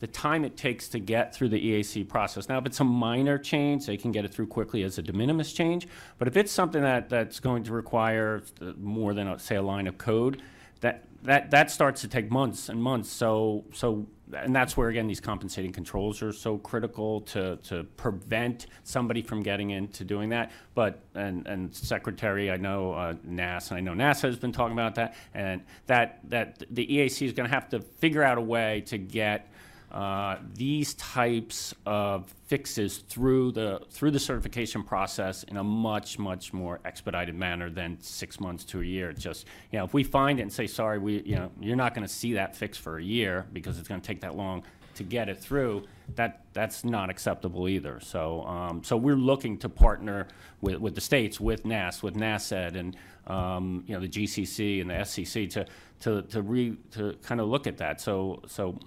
F: the time it takes to get through the EAC process. Now, if it's a minor change, they can get it through quickly as a de minimis change. But if it's something that, that's going to require uh, more than, a, say, a line of code, that, that, that starts to take months and months. So, so, and that's where, again, these compensating controls are so critical to, to prevent somebody from getting into doing that. But, and, and Secretary, I know uh, NASS, I know NASS has been talking about that, and that, that the EAC is going to have to figure out a way to get uh, these types of fixes through the through the certification process in a much much more expedited manner than six months to a year. It's just you know if we find it and say sorry, we you know you're not going to see that fix for a year because it's going to take that long to get it through. That that's not acceptable either. So um, so we're looking to partner with, with the states, with NASS, with NASED, and um, you know the GCC and the SCC to to to re to kind of look at that. So so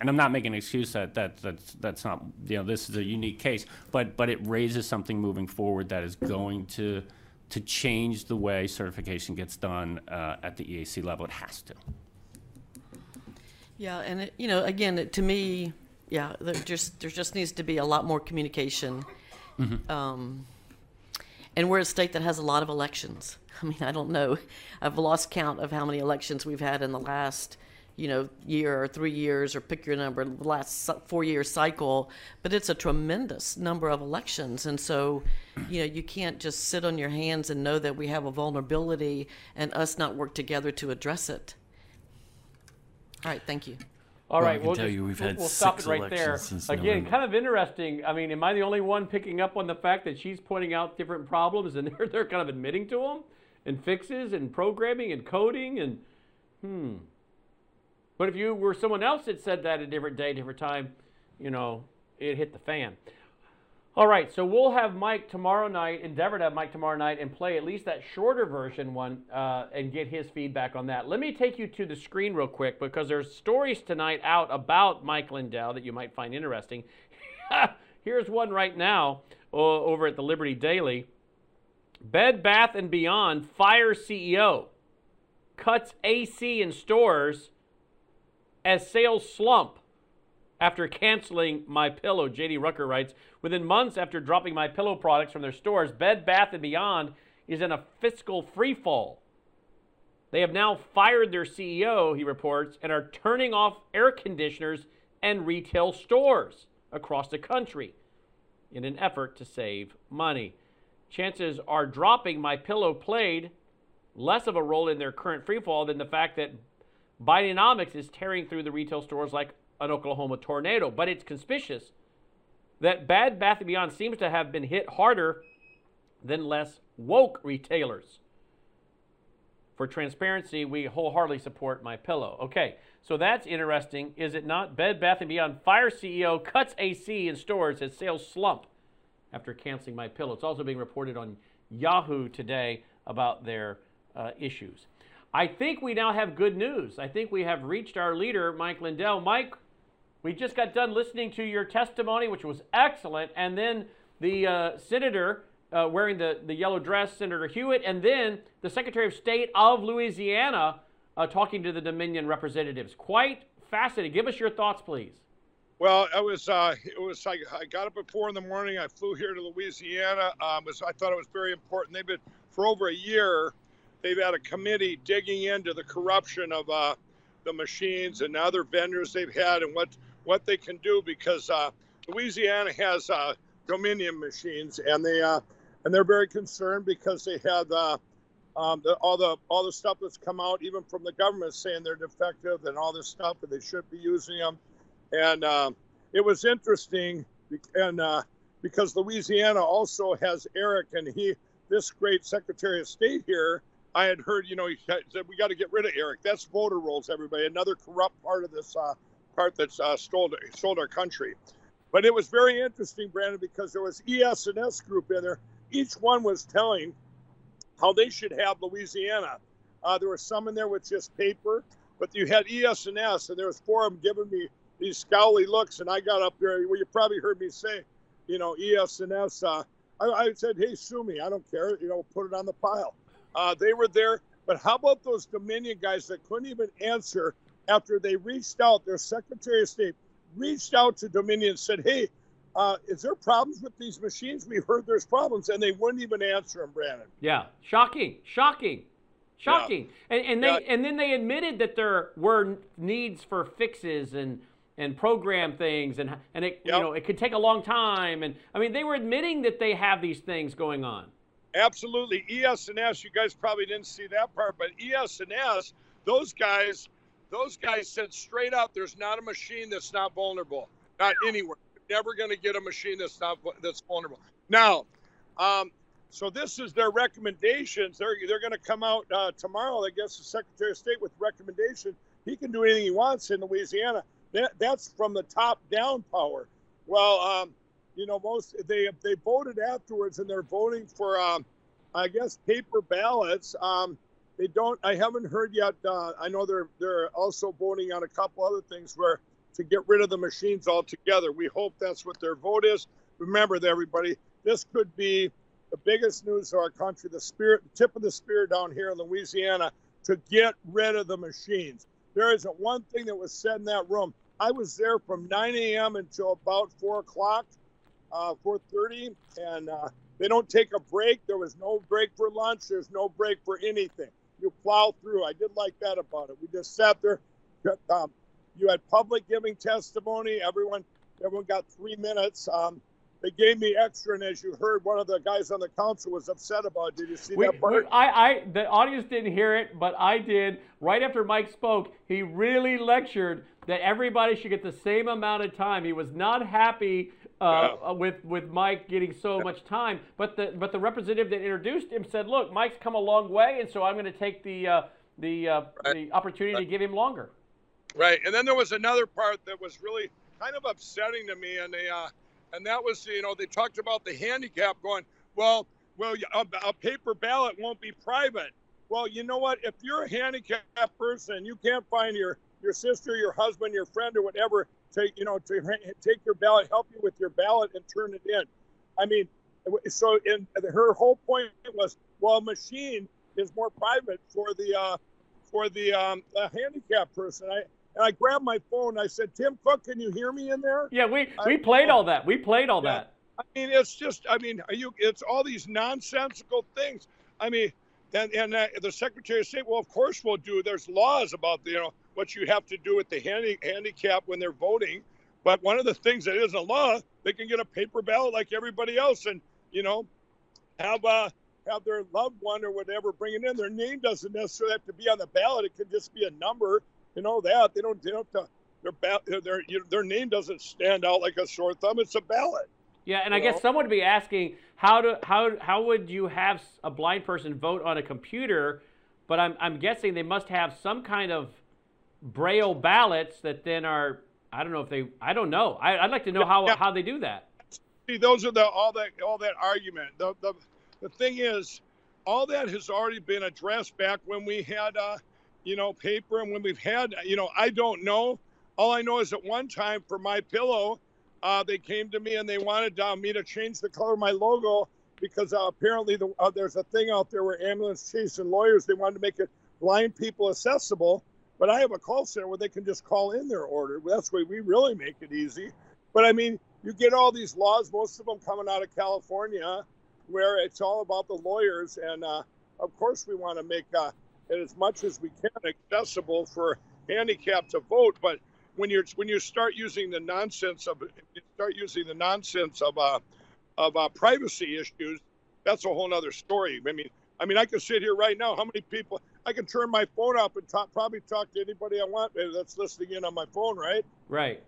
F: and I'm not making an excuse that, that that's that's not you know this is a unique case, but but it raises something moving forward that is going to to change the way certification gets done uh, at the EAC level. It has to.
G: Yeah, and it, you know, again, it, to me, yeah, there just there just needs to be a lot more communication. Um, and we're a state that has a lot of elections. I mean, I don't know. I've lost count of how many elections we've had in the last, you know, year or three years, or pick your number, the last four year cycle. But it's a tremendous number of elections, and so, you know, you can't just sit on your hands and know that we have a vulnerability and us not work together to address it. All right, thank you.
B: All
C: Well, I
B: right,
C: can
B: we'll,
C: tell
B: just,
C: you we've
B: we'll,
C: had
B: we'll stop it
C: six
B: right there.
C: elections since
B: Again,
C: November.
B: kind of interesting. I mean, am I the only one picking up on the fact that she's pointing out different problems and they're, they're kind of admitting to them and fixes and programming and coding and hmm. But if you were someone else that said that a different day, different time, you know, it hit the fan. All right, so we'll have Mike tomorrow night, endeavor to have Mike tomorrow night, and play at least that shorter version one uh, and get his feedback on that. Let me take you to the screen real quick because there's stories tonight out about Mike Lindell that you might find interesting. Here's one right now o- over at the Liberty Daily. Bed Bath and Beyond fires CEO, cuts AC in stores as sales slump after canceling MyPillow jd rucker writes. Within months after dropping MyPillow products from their stores bed bath and beyond is in a fiscal freefall they have now fired their ceo he reports and are turning off air conditioners and retail stores across the country in an effort to save money. Chances are dropping MyPillow played less of a role in their current freefall than the fact that Bidenomics is tearing through the retail stores like an Oklahoma tornado. But it's conspicuous that Bad Bath & Beyond seems to have been hit harder than less woke retailers. For transparency, we wholeheartedly support MyPillow. Okay, so that's interesting, is it not? Bed Bath & Beyond fire CEO cuts AC in stores as sales slump after canceling MyPillow. It's also being reported on Yahoo today about their uh, issues. I think we now have good news. I think we have reached our leader, Mike Lindell. Mike, we just got done listening to your testimony, which was excellent, and then the uh, senator uh, wearing the, the yellow dress, Senator Hewitt, and then the Secretary of State of Louisiana uh, talking to the Dominion representatives. Quite fascinating. Give us your thoughts, please.
D: Well, I was uh, it was I, I got up at four in the morning. I flew here to Louisiana. Um, was, I thought it was very important. They've been for over a year. They've had a committee digging into the corruption of uh, the machines and other vendors they've had and what what they can do because uh, Louisiana has uh, Dominion machines and they uh, and they're very concerned because they have uh, um, the, all the all the stuff that's come out even from the government saying they're defective and all this stuff and they shouldn't be using them and uh, it was interesting, and uh, because Louisiana also has ERIC, and he, this great Secretary of State here, I had heard, you know, he said we got to get rid of ERIC. That's voter rolls, everybody. Another corrupt part of this uh, part that's uh, stole stole our country. But it was very interesting, Brannon, because there was ES&S group in there. Each one was telling how they should have Louisiana. Uh, there were some in there with just paper, but you had ES&S, and there was four of them giving me these scowly looks, and I got up there. Well, you probably heard me say, you know, ES&S. Uh, I, I, said, hey, sue me. I don't care. You know, put it on the pile. Uh, they were there. But how about those Dominion guys that couldn't even answer after they reached out? Their Secretary of State reached out to Dominion and said, hey, uh, is there problems with these machines? We've heard there's problems, and they wouldn't even answer them, Brannon.
B: Yeah, shocking, shocking, shocking. Yeah. And, and they yeah. and then they admitted that there were needs for fixes and and program things and and it yep. you know it could take a long time and I mean they were admitting that they have these things going on.
D: Absolutely, ES&S. You guys probably didn't see that part, but ES&S, those guys, those guys said straight out, there's not a machine that's not vulnerable, not anywhere. You're never going to get a machine that's not that's vulnerable. Now, um, so this is their recommendations. They're they're going to come out uh, tomorrow. I guess the Secretary of State with recommendation. He can do anything he wants in Louisiana. That, that's from the top down power. Well, um, you know, most they they voted afterwards, and they're voting for, um, I guess, paper ballots. Um, they don't. I haven't heard yet. Uh, I know they're they're also voting on a couple other things where to get rid of the machines altogether. We hope that's what their vote is. Remember, everybody, this could be the biggest news of our country. The spirit, the tip of the spear down here in Louisiana to get rid of the machines. There isn't one thing that was said in that room. I was there from 9 a.m. until about 4 o'clock, uh, 4:30, and uh, they don't take a break. There was no break for lunch. There's no break for anything. You plow through. I did like that about it. We just sat there. Um, you had public giving testimony. Everyone, everyone got three minutes. Um, they gave me extra, and as you heard, one of the guys on the council was upset about. It. Did you see we, that part?
B: We, I, I, the audience didn't hear it, but I did. Right after Mike spoke, he really lectured that everybody should get the same amount of time. He was not happy uh, yeah. with with Mike getting so much time, but the but the representative that introduced him said, "Look, Mike's come a long way, and so I'm going to take the uh, the uh, right. the opportunity right. to give him longer."
D: Right, and then there was another part that was really kind of upsetting to me, and they uh, and that was you know they talked about the handicap going well well a, a paper ballot won't be private. Well, you know what? If you're a handicapped person, you can't find your your sister, your husband, your friend, or whatever to you know to take your ballot, help you with your ballot, and turn it in. I mean, so in her whole point was, well, a machine is more private for the uh, for the um, the handicapped person. I and I grabbed my phone. I said, Tim Cook, can you hear me in there?
B: Yeah, we we I, played all that. We played all yeah. that.
D: I mean, it's just, I mean, are you, it's all these nonsensical things. I mean, and, and uh, the Secretary of State, well, of course we'll do. There's laws about, you know, what you have to do with the handy, handicap when they're voting. But one of the things that is a law, they can get a paper ballot like everybody else, and you know, have uh, have their loved one or whatever bring it in. Their name doesn't necessarily have to be on the ballot; it can just be a number. You know that they don't. They don't. Uh, their ba- their their name doesn't stand out like a sore thumb. It's a ballot.
B: Yeah, and I know? guess someone would be asking how to how how would you have a blind person vote on a computer? But I'm I'm guessing they must have some kind of braille ballots that then are I don't know if they I don't know. I, would like to know how how they do that.
D: See, those are the all that all that argument. The the the thing is, all that has already been addressed back when we had uh, you know, paper and when we've had you know, I don't know. All I know is at one time for MyPillow, uh, they came to me and they wanted uh, me to change the color of my logo because uh, apparently the, uh, there's a thing out there where ambulance chiefs and lawyers they wanted to make it blind people accessible But I have a call center where they can just call in their order. That's why we really make it easy. But I mean, you get all these laws, most of them coming out of California, where it's all about the lawyers. And uh, of course, we want to make uh, it as much as we can accessible for handicapped to vote. But when you're when you start using the nonsense of you start using the nonsense of uh, of uh, privacy issues, that's a whole other story. I mean, I mean, I can sit here right now. How many people? I can turn my phone up and talk, probably talk to anybody I want that's listening in on my phone, right?
B: Right.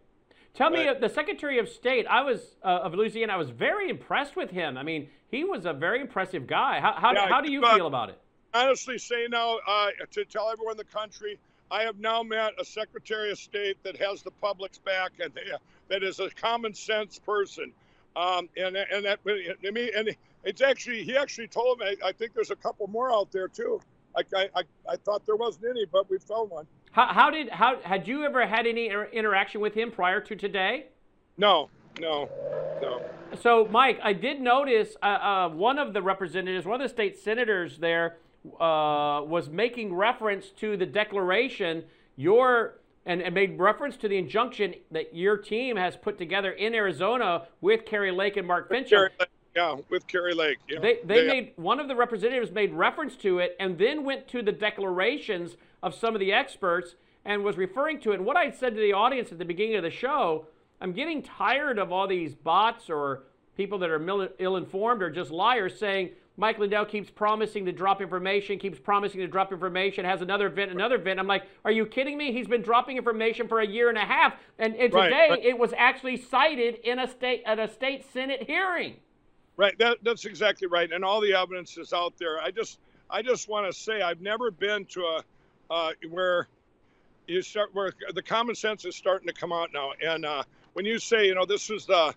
B: Tell me, uh, the Secretary of State, I was uh, of Louisiana. I was very impressed with him. I mean, he was a very impressive guy. How, how, yeah, how do you feel about it?
D: Honestly, say now uh, to tell everyone in the country, I have now met a Secretary of State that has the public's back and uh, that is a common sense person. Um, and and that I mean, and it's actually he actually told me. I think there's a couple more out there too. I, I, I thought there wasn't any, but we found one.
B: How, how did how had you ever had any interaction with him prior to today?
D: No, no, no.
B: So, Mike, I did notice uh, uh, one of the representatives, one of the state senators there, uh, was making reference to the declaration your and, and, made reference to the injunction that your team has put together in Arizona with Kari Lake and Mark Finchem.
D: Yeah, with Kari Lake. Yeah.
B: They, they, they made one of the representatives made reference to it and then went to the declarations of some of the experts and was referring to it. And what I said to the audience at the beginning of the show, I'm getting tired of all these bots or people that are ill informed or just liars saying Mike Lindell keeps promising to drop information, keeps promising to drop information, has another event, another event. I'm like, are you kidding me? He's been dropping information for a year and a half, and, and today right. it was actually cited in a state at a state senate hearing.
D: Right, that, that's exactly right, and all the evidence is out there. I just, I just want to say, I've never been to a uh, where you start where the common sense is starting to come out now. And uh, when you say, you know, this is the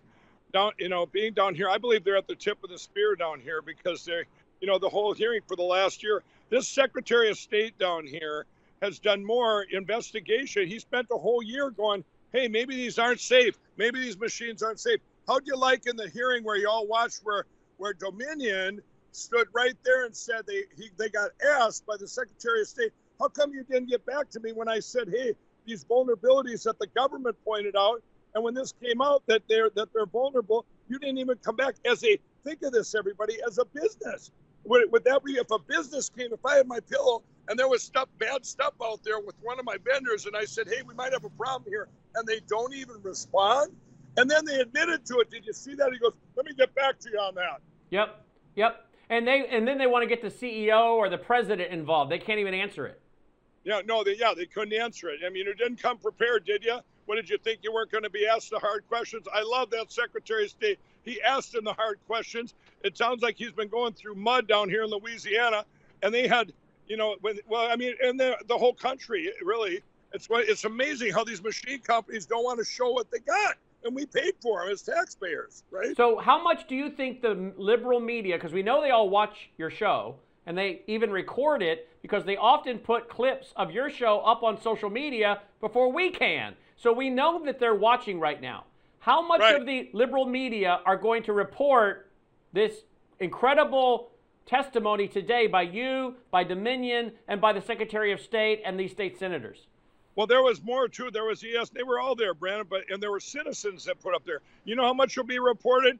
D: down, you know, being down here, I believe they're at the tip of the spear down here because they're, you know, the whole hearing for the last year. This Secretary of State down here has done more investigation. He spent a whole year going, hey, maybe these aren't safe. Maybe these machines aren't safe. How'd you like in the hearing where you all watched where where Dominion stood right there and said they he, they got asked by the Secretary of State, how come you didn't get back to me when I said, hey, these vulnerabilities that the government pointed out, and when this came out that they're that they're vulnerable, you didn't even come back as a think of this, everybody, as a business. Would, would that be if a business came, if I had MyPillow and there was stuff, bad stuff out there with one of my vendors, and I said, hey, we might have a problem here, and they don't even respond? And then they admitted to it. Did you see that? He goes, let me get back to you on that.
B: Yep, yep. And they and then they want to get the CEO or the president involved. They can't even answer it.
D: Yeah, no, they, yeah, they couldn't answer it. I mean, you didn't come prepared, did you? What did you think you weren't going to be asked the hard questions? I love that Secretary of State. He asked him the hard questions. It sounds like he's been going through mud down here in Louisiana, and they had, you know, when well, I mean, in the the whole country, really, it's it's amazing how these machine companies don't want to show what they got and we paid for them as taxpayers, right?
B: So, how much do you think the liberal media, because we know they all watch your show and they even record it because they often put clips of your show up on social media before we can. So, we know that they're watching right now. How much right. of the liberal media are going to report this incredible testimony today by you, by Dominion, and by the Secretary of State and these state senators?
D: Well, there was more too. There was yes, they were all there, Brannon, but and there were citizens that put up there. You know how much will be reported?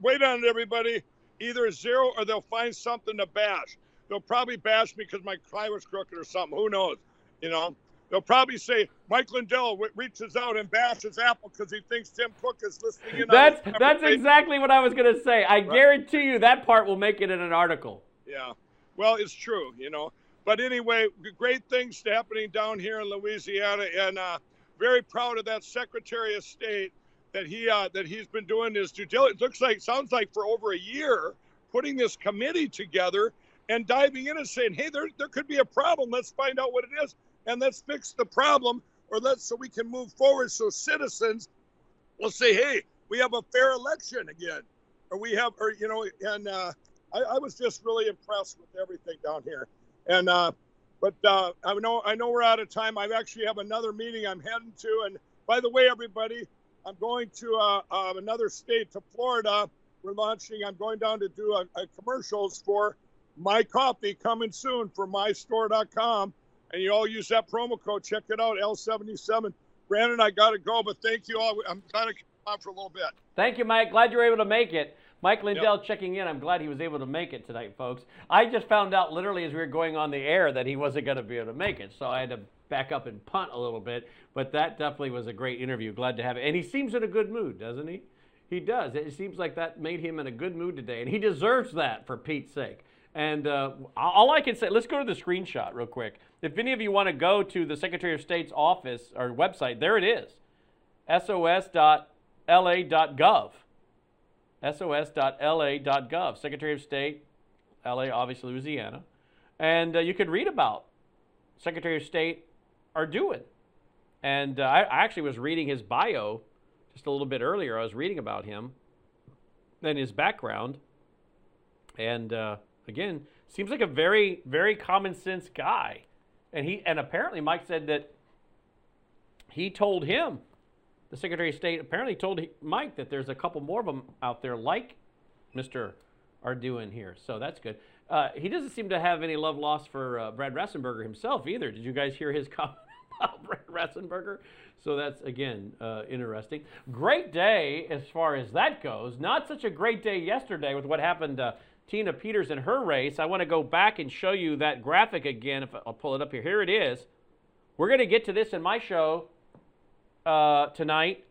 D: Wait on it, everybody. Either zero or they'll find something to bash. They'll probably bash me because my tie was crooked or something. Who knows? You know, they'll probably say Mike Lindell reaches out and bashes Apple because he thinks Tim Cook is listening in.
B: That's that's exactly what I was going to say. I right. guarantee you that part will make it in an article.
D: Yeah, well, it's true. You know, but anyway, great things happening down here in Louisiana, and uh, very proud of that Secretary of State that he uh, that he's been doing his due diligence. Looks like sounds like for over a year, putting this committee together and diving in and saying, hey, there there could be a problem. Let's find out what it is and let's fix the problem, or let's so we can move forward. So citizens will say, hey, we have a fair election again, or we have, or you know, and uh, I, I was just really impressed with everything down here. And uh, but uh, I know I know we're out of time. I actually have another meeting I'm heading to. And by the way, everybody, I'm going to uh, uh, another state, to Florida. We're launching. I'm going down to do a, a commercials for my coffee coming soon for mystore.com.
J: and you all use that promo code. Check it out, L77. Brannon, I got to go, but thank you all. I'm kind of on for a little bit.
B: Thank you, Mike. Glad you were able to make it. Mike Lindell yep. checking in. I'm glad he was able to make it tonight, folks. I just found out literally as we were going on the air that he wasn't going to be able to make it, so I had to back up and punt a little bit. But that definitely was a great interview. Glad to have it. And he seems in a good mood, doesn't he? He does. It seems like that made him in a good mood today, and he deserves that for Pete's sake. And uh, all I can say, let's go to the screenshot real quick. If any of you want to go to the Secretary of State's office or website, there it is sos.la.gov. sos.la.gov. Secretary of State, LA, obviously Louisiana. And uh, you can read about Secretary of State are doing. And uh, I, I actually was reading his bio just a little bit earlier. I was reading about him and his background. And uh, again, seems like a very, very common sense guy. And he and apparently Mike said that he told him, the Secretary of State apparently told Mike that there's a couple more of them out there like Mr. Ardoin here. So that's good. Uh, he doesn't seem to have any love lost for uh, Brad Raffensperger himself either. Did you guys hear his comment about Brad Raffensperger? So that's, again, uh, interesting. Great day as far as that goes. Not such a great day yesterday with what happened to Tina Peters in her race. I want to go back and show you that graphic again. If I'll pull it up here. Here it is. We're going to get to this in my show uh, tonight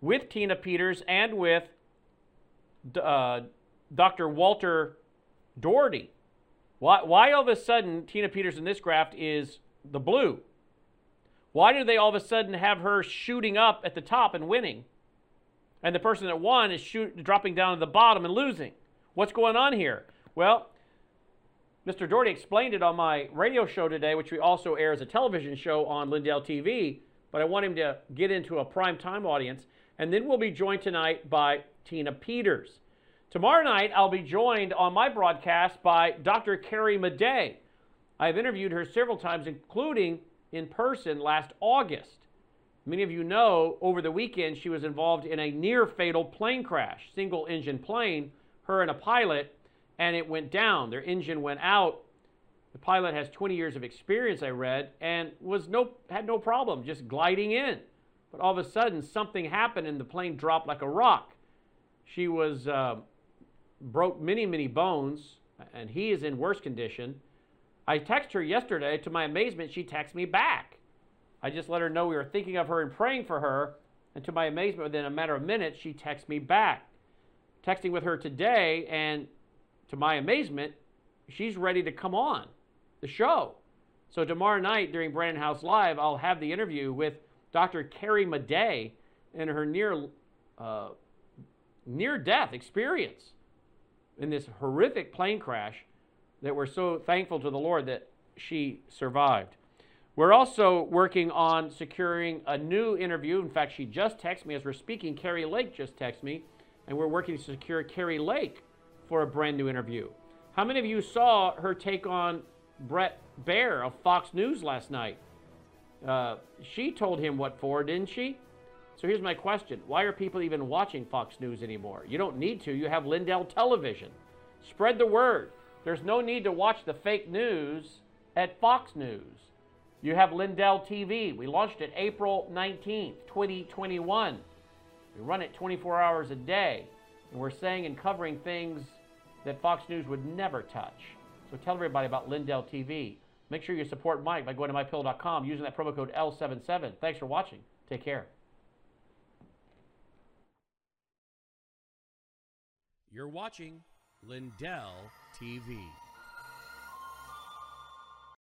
B: with Tina Peters and with uh, Dr. Walter Daugherity. Why, why all of a sudden Tina Peters in this graph is the blue? Why do they all of a sudden have her shooting up at the top and winning? And the person that won is shoot, dropping down to the bottom and losing. What's going on here? Well, Mr. Daugherity explained it on my radio show today, which we also air as a television show on Lindell TV, but I want him to get into a prime time audience. And then we'll be joined tonight by Tina Peters. Tomorrow night, I'll be joined on my broadcast by Dr. Carrie Madej. I've interviewed her several times, including in person last August. Many of you know over the weekend she was involved in a near fatal plane crash, single engine plane, her and a pilot, and it went down. Their engine went out. The pilot has 20 years of experience, I read, and was no had no problem just gliding in. But all of a sudden, something happened and the plane dropped like a rock. She was uh, broke many, many bones, and he is in worse condition. I texted her yesterday. To my amazement, she texted me back. I just let her know we were thinking of her and praying for her. And to my amazement, within a matter of minutes, she texted me back. Texting with her today, and to my amazement, she's ready to come on the show. So tomorrow night during Brannon Howse Live, I'll have the interview with Dr. Carrie Madej and her near uh, near death experience in this horrific plane crash that we're so thankful to the Lord that she survived. We're also working on securing a new interview. In fact, she just texted me as we're speaking. Kari Lake just texted me, and we're working to secure Kari Lake for a brand new interview. How many of you saw her take on Bret Baier of Fox News last night? Uh, she told him what for, didn't she? So here's my question Why are people even watching Fox News anymore? You don't need to. You have Lindell Television. Spread the word. There's no need to watch the fake news at Fox News. You have Lindell TV. We launched it April 19th, 2021. We run it 24 hours a day. And we're saying and covering things that Fox News would never touch. So tell everybody about Lindell TV. Make sure you support Mike by going to mypillow.com using that promo code L77. Thanks for watching. Take care.
A: You're watching Lindell TV.